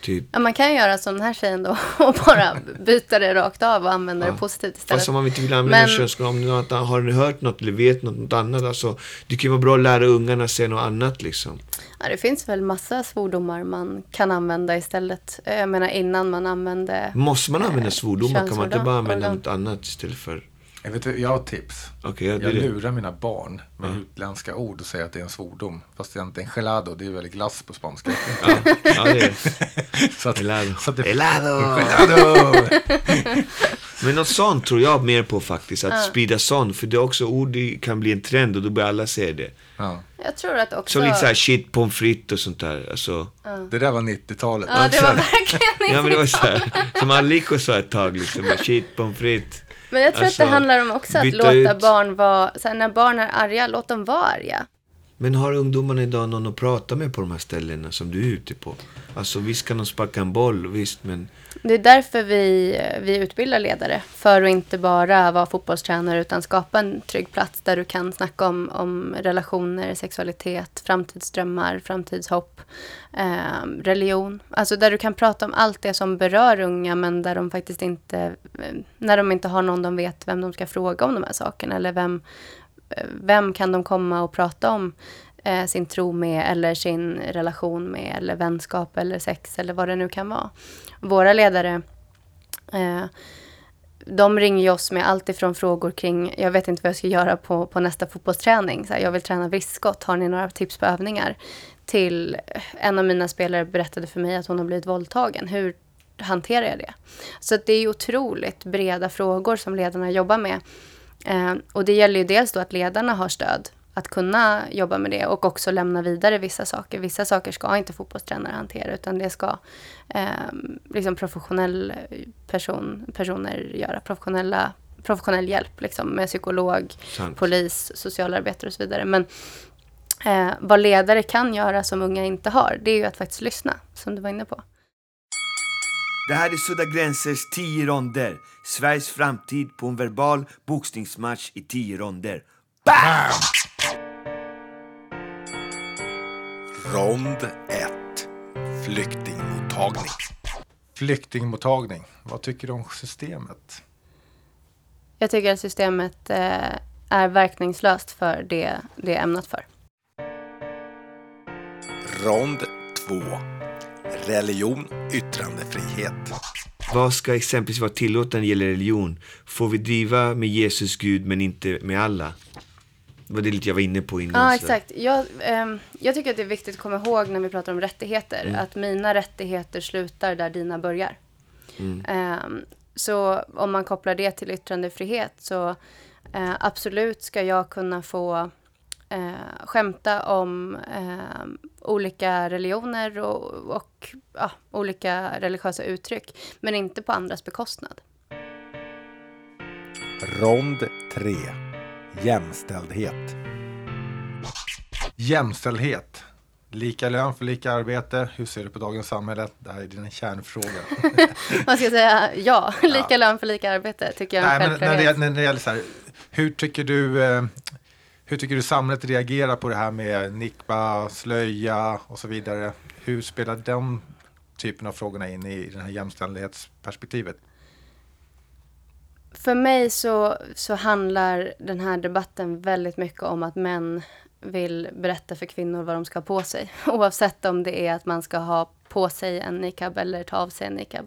Typ, Ja, man kan göra som den här tjejen då *laughs* och bara byta det rakt av och använda det positivt istället. fast om man inte vill använda Men- annat- har du hört något eller vet något, något annat? Alltså, det kan ju vara bra att lära ungarna säga något annat liksom. Ja, det finns väl massa svordomar man kan använda istället. Eh, Jag menar innan man använde... Måste man använda svordomar? Kan man inte bara använda något annat istället för... Jag, vet, jag har ett tips. Är Jag det. lurar mina barn med utländska ord och säger att det är en svordom. Fast det är inte en gelado, det är väl glass på spanska. Ja, ja, det är *laughs* så att, Helado. så att det, Helado. Gelado! *laughs* Men något sånt tror jag mer på faktiskt. Att sprida sånt. För det är också ord det kan bli en trend och då börjar alla säga det. Ja. Jag tror att också... Som lite såhär shit pommes frites och sånt där. Alltså, Det där var 90-talet. Ja, det var verkligen ja men det var såhär. Som Aliko sa ett tag liksom. Shit pommes frites. Men jag tror Alltså, att det handlar om också att låta ut- barn vara, så här, när barn är arga, låt dem vara arga. Men har ungdomarna idag någon att prata med på de här ställena som du är ute på? Alltså visst kan de sparka en boll, visst men... Det är därför vi, vi utbildar ledare. För att inte bara vara fotbollstränare utan skapa en trygg plats där du kan snacka om, om relationer, sexualitet, framtidsdrömmar, framtidshopp, eh, religion. Alltså där du kan prata om allt det som berör unga men där de faktiskt inte, ehm, när de inte har någon de vet vem de ska fråga om de här sakerna eller vem, eh, vem kan de komma och prata om eh, sin tro med eller sin relation med eller vänskap eller sex eller vad det nu kan vara. Våra ledare eh, de ringer oss med allt ifrån frågor kring, jag vet inte vad jag ska göra på, på nästa fotbollsträning. Så här, jag vill träna vriskskott, har ni några tips på övningar? Till en av mina spelare berättade för mig att hon har blivit våldtagen. Hur hanterar jag det? Så att det är ju otroligt breda frågor som ledarna jobbar med. Eh, och det gäller ju dels då att ledarna har stöd att kunna jobba med det och också lämna vidare vissa saker. Vissa saker ska inte fotbollstränare hantera utan det ska eh, liksom professionell person, personer göra. Professionella, professionell hjälp liksom, med psykolog, Sant. polis, socialarbetare och så vidare. Men eh, vad ledare kan göra som unga inte har, det är ju att faktiskt lyssna, som du var inne på. Det här är Sudda Gränsers 10 ronder. Sveriges framtid på en verbal boxningsmatch i 10 ronder. Rond 1. Flyktingmottagning. Flyktingmottagning. Vad tycker du om systemet? Jag tycker att systemet eh, är verkningslöst för det det är ämnat för. Rond 2. Religion, yttrandefrihet. Vad ska exempelvis vara tillåtet när det gäller religion? Får vi driva med Jesus Gud men inte med alla? Det var det lite jag var inne på innan. Ja, exakt. Jag, ehm, jag tycker att det är viktigt att komma ihåg när vi pratar om rättigheter, Mm. att mina rättigheter slutar där dina börjar. Mm. Ehm, så om man kopplar det till yttrandefrihet så eh, absolut ska jag kunna få eh, skämta om eh, olika religioner och, och ja, olika religiösa uttryck, men inte på andras bekostnad. Rond 3. Jämställdhet. Jämställdhet. Lika lön för lika arbete. Hur ser du på dagens samhälle? Det här är din kärnfråga. *laughs* Man ska säga *laughs* ja, lika lön för lika arbete tycker jag är en Nej, men när det, självklarhet. när det gäller så här, hur tycker du eh, hur tycker du samhället reagerar på det här med nikba, slöja och så vidare? Hur spelar den typen av frågorna in i det här jämställdhetsperspektivet? För mig så, så handlar den här debatten väldigt mycket om att män vill berätta för kvinnor vad de ska ha på sig. *laughs* Oavsett om det är att man ska ha på sig en niqab eller ta av sig en niqab.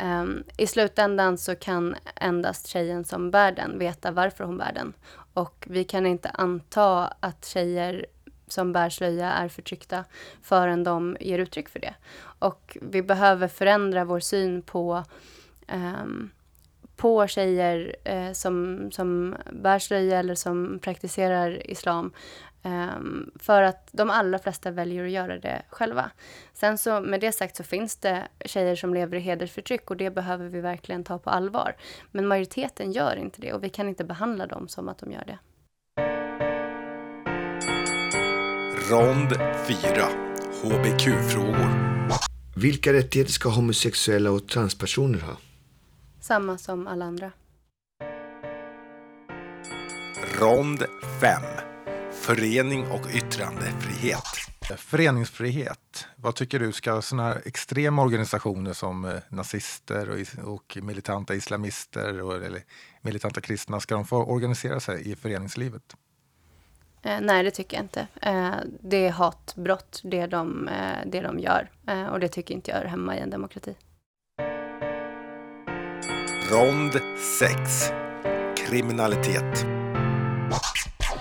Um, I slutändan så kan endast tjejen som bär den veta varför hon bär den. Och vi kan inte anta att tjejer som bär slöja är förtryckta förrän de ger uttryck för det. Och vi behöver förändra vår syn på um, på tjejer eh, som, som bär slöja eller som praktiserar islam. ehm, för att de allra flesta väljer att göra det själva. Sen så med det sagt så finns det tjejer som lever i hedersförtryck och det behöver vi verkligen ta på allvar. Men majoriteten gör inte det och vi kan inte behandla dem som att de gör det. Rond 4. HBQ-frågor. Vilka rättigheter ska homosexuella och transpersoner ha? Samma som alla andra. Rond 5. Förening och yttrandefrihet. Föreningsfrihet. Vad tycker du? Ska sådana här extrema organisationer som eh, nazister och, och militanta islamister och, eller militanta kristna, ska de få organisera sig i föreningslivet? Eh, nej, det tycker jag inte. Eh, det är hatbrott, det de, eh, det de gör. Eh, och det tycker inte jag är hemma i en demokrati. Rond 6. Kriminalitet.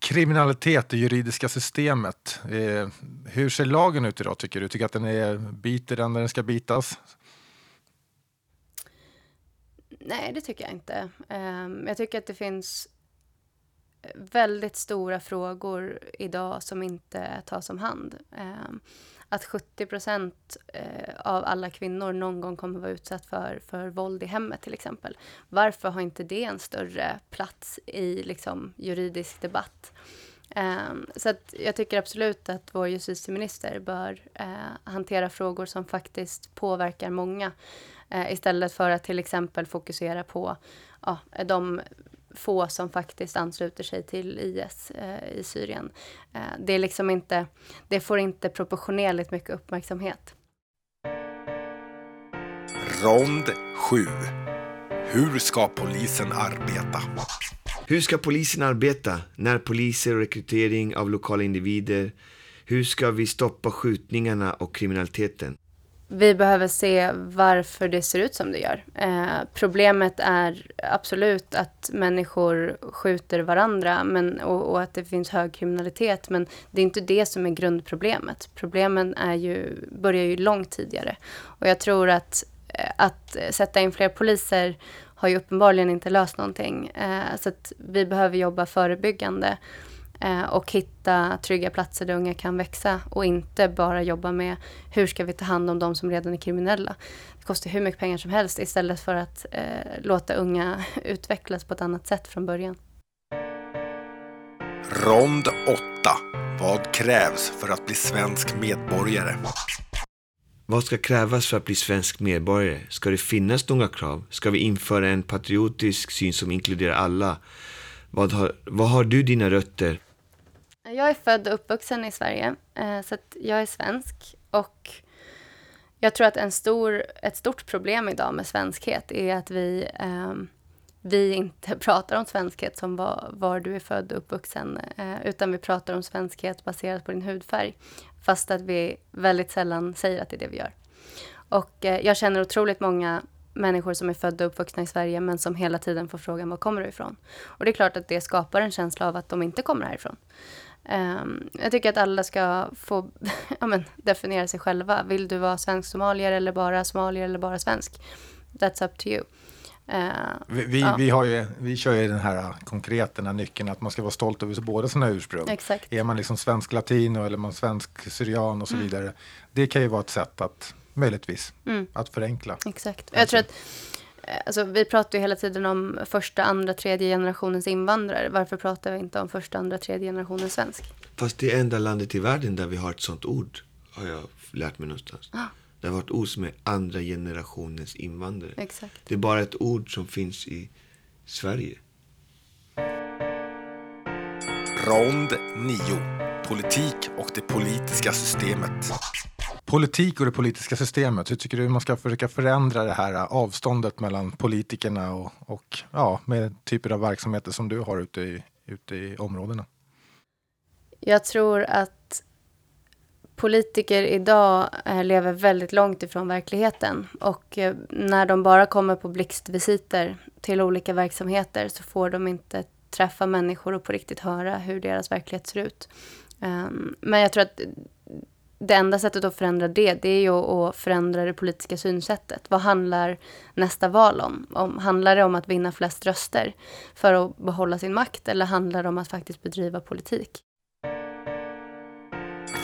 Kriminalitet, det juridiska systemet. Eh, hur ser lagen ut idag tycker du? Tycker att den är, biter den när den ska bitas? Nej, det tycker jag inte. Um, jag tycker att det finns väldigt stora frågor idag som inte tas om hand. Um, att 70 procent eh, av alla kvinnor någon gång kommer vara utsatt för, för våld i hemmet till exempel. Varför har inte det en större plats i liksom, juridisk debatt? Um, så att jag tycker absolut att vår justitieminister bör uh, hantera frågor som faktiskt påverkar många uh, istället för att till exempel fokusera på uh, de få som faktiskt ansluter sig till IS uh, i Syrien. det, är liksom inte, det får inte proportionerligt mycket uppmärksamhet. Rond 7. Hur ska polisen arbeta? Hur ska polisen arbeta? Närpoliser och rekrytering av lokala individer? Hur ska vi stoppa skjutningarna och kriminaliteten? Vi behöver se varför det ser ut som det gör. Eh, problemet är absolut att människor skjuter varandra men, och, och, att det finns hög kriminalitet. Men det är inte det som är grundproblemet. Problemen är ju, börjar ju långt tidigare. Och jag tror att, eh, att sätta in fler poliser har ju uppenbarligen inte löst någonting. Eh, så att vi behöver jobba förebyggande eh, och hitta trygga platser där unga kan växa och inte bara jobba med hur ska vi ta hand om de som redan är kriminella. Det kostar hur mycket pengar som helst istället för att eh, låta unga *laughs* utvecklas på ett annat sätt från början. Rond 8. Vad krävs för att bli svensk medborgare? Vad ska krävas för att bli svensk medborgare? Ska det finnas några krav? Ska vi införa en patriotisk syn som inkluderar alla? Vad har, vad har du dina rötter? Jag är född och uppvuxen i Sverige, eh, så jag är svensk. Och jag tror att en stor, ett stort problem idag med svenskhet är att vi, eh, vi inte *laughs* pratar om svenskhet som var, var du är född och uppvuxen, eh, utan vi pratar om svenskhet baserat på din hudfärg. Fast att vi väldigt sällan säger att det är det vi gör. Och eh, jag känner otroligt många människor som är födda och uppvuxna i Sverige men som hela tiden får frågan var kommer du ifrån? Och det är klart att det skapar en känsla av att de inte kommer härifrån. Um, jag tycker att alla ska få *laughs* ja, men, definiera sig själva. Vill du vara svensk somalier eller bara somalier eller bara svensk? That's up to you. Uh, vi, vi, ja. vi, har ju, vi kör ju den här konkreta den här nyckeln att man ska vara stolt över båda sina ursprung. Exakt. Är man liksom svensk latino eller man svensk syrian och så mm. vidare. Det kan ju vara ett sätt att möjligtvis mm. att förenkla. Exakt. Jag tror att Alltså, vi pratar ju hela tiden om första, andra, tredje generationens invandrare. Varför pratar vi inte om första, andra, tredje generationens svensk? Fast det är enda landet i världen där vi har ett sånt ord, har jag lärt mig någonstans. Ah. Det har varit ord som är andra generationens invandrare. Exakt. Det är bara ett ord som finns i Sverige. Rond 9. Politik och det politiska systemet. Politik och det politiska systemet. Hur tycker du man ska försöka förändra det här avståndet mellan politikerna och, och ja, med typer av verksamheter som du har ute i, ute i områdena? Jag tror att politiker idag eh, lever väldigt långt ifrån verkligheten. Och eh, när de bara kommer på blixtvisiter till olika verksamheter så får de inte träffa människor och på riktigt höra hur deras verklighet ser ut. Ehm, men jag tror att det enda sättet att förändra det, det är ju att förändra det politiska synsättet. Vad handlar nästa val om? om? Handlar det om att vinna flest röster för att behålla sin makt eller handlar det om att faktiskt bedriva politik?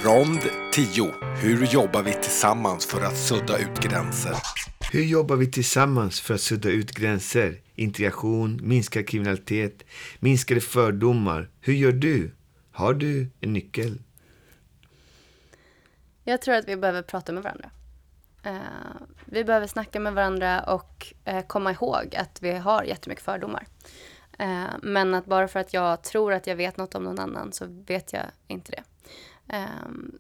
Rond 10. Hur jobbar vi tillsammans för att sudda ut gränser? Hur jobbar vi tillsammans för att sudda ut gränser? Integration, minskad kriminalitet, minskade fördomar. Hur gör du? Har du en nyckel? Jag tror att vi behöver prata med varandra. Uh, vi behöver snacka med varandra och uh, komma ihåg att vi har jättemycket fördomar. Uh, men att bara för att jag tror att jag vet något om någon annan så vet jag inte det.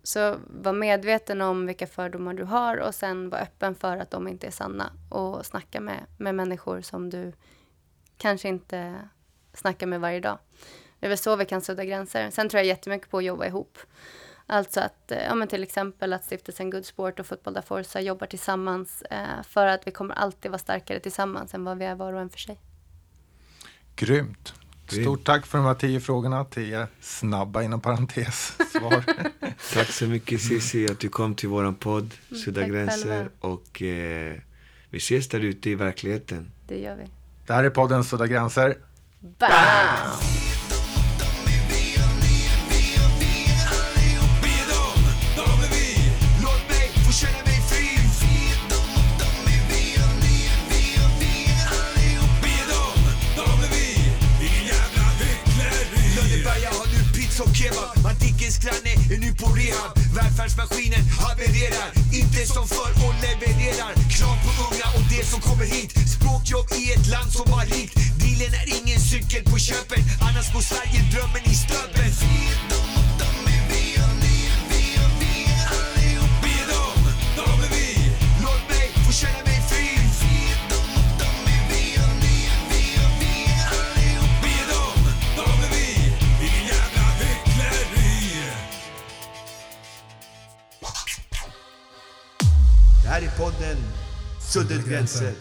Så var medveten om vilka fördomar du har och sen var öppen för att de inte är sanna. Och snacka med, med människor som du kanske inte snackar med varje dag. Det är väl så vi kan sudda gränser. Sen tror jag jättemycket på att jobba ihop. Alltså att, eh, ja men till exempel att stiftelsen Good Sport och Fotboll da Forza jobbar tillsammans eh, för att vi kommer alltid vara starkare tillsammans än vad vi är var och en för sig. Grymt. Stort tack för de här tio frågorna. Tio snabba inom parentes *laughs* svar. tack så mycket Cissi att du kom till våran podd mm, Sudda gränser. Och eh, Vi ses där ute i verkligheten. Det gör vi. Det här är podden Sudda gränser. Bam! Välfärdsmaskinen havererar. Inte som förr och levererar. Krav på unga och det som kommer hit. Språkjobb i ett land som var rikt Dealen är ingen cykel på köpet. Annars går Sverige drömmen i stöpet. vi podden Suddet gränser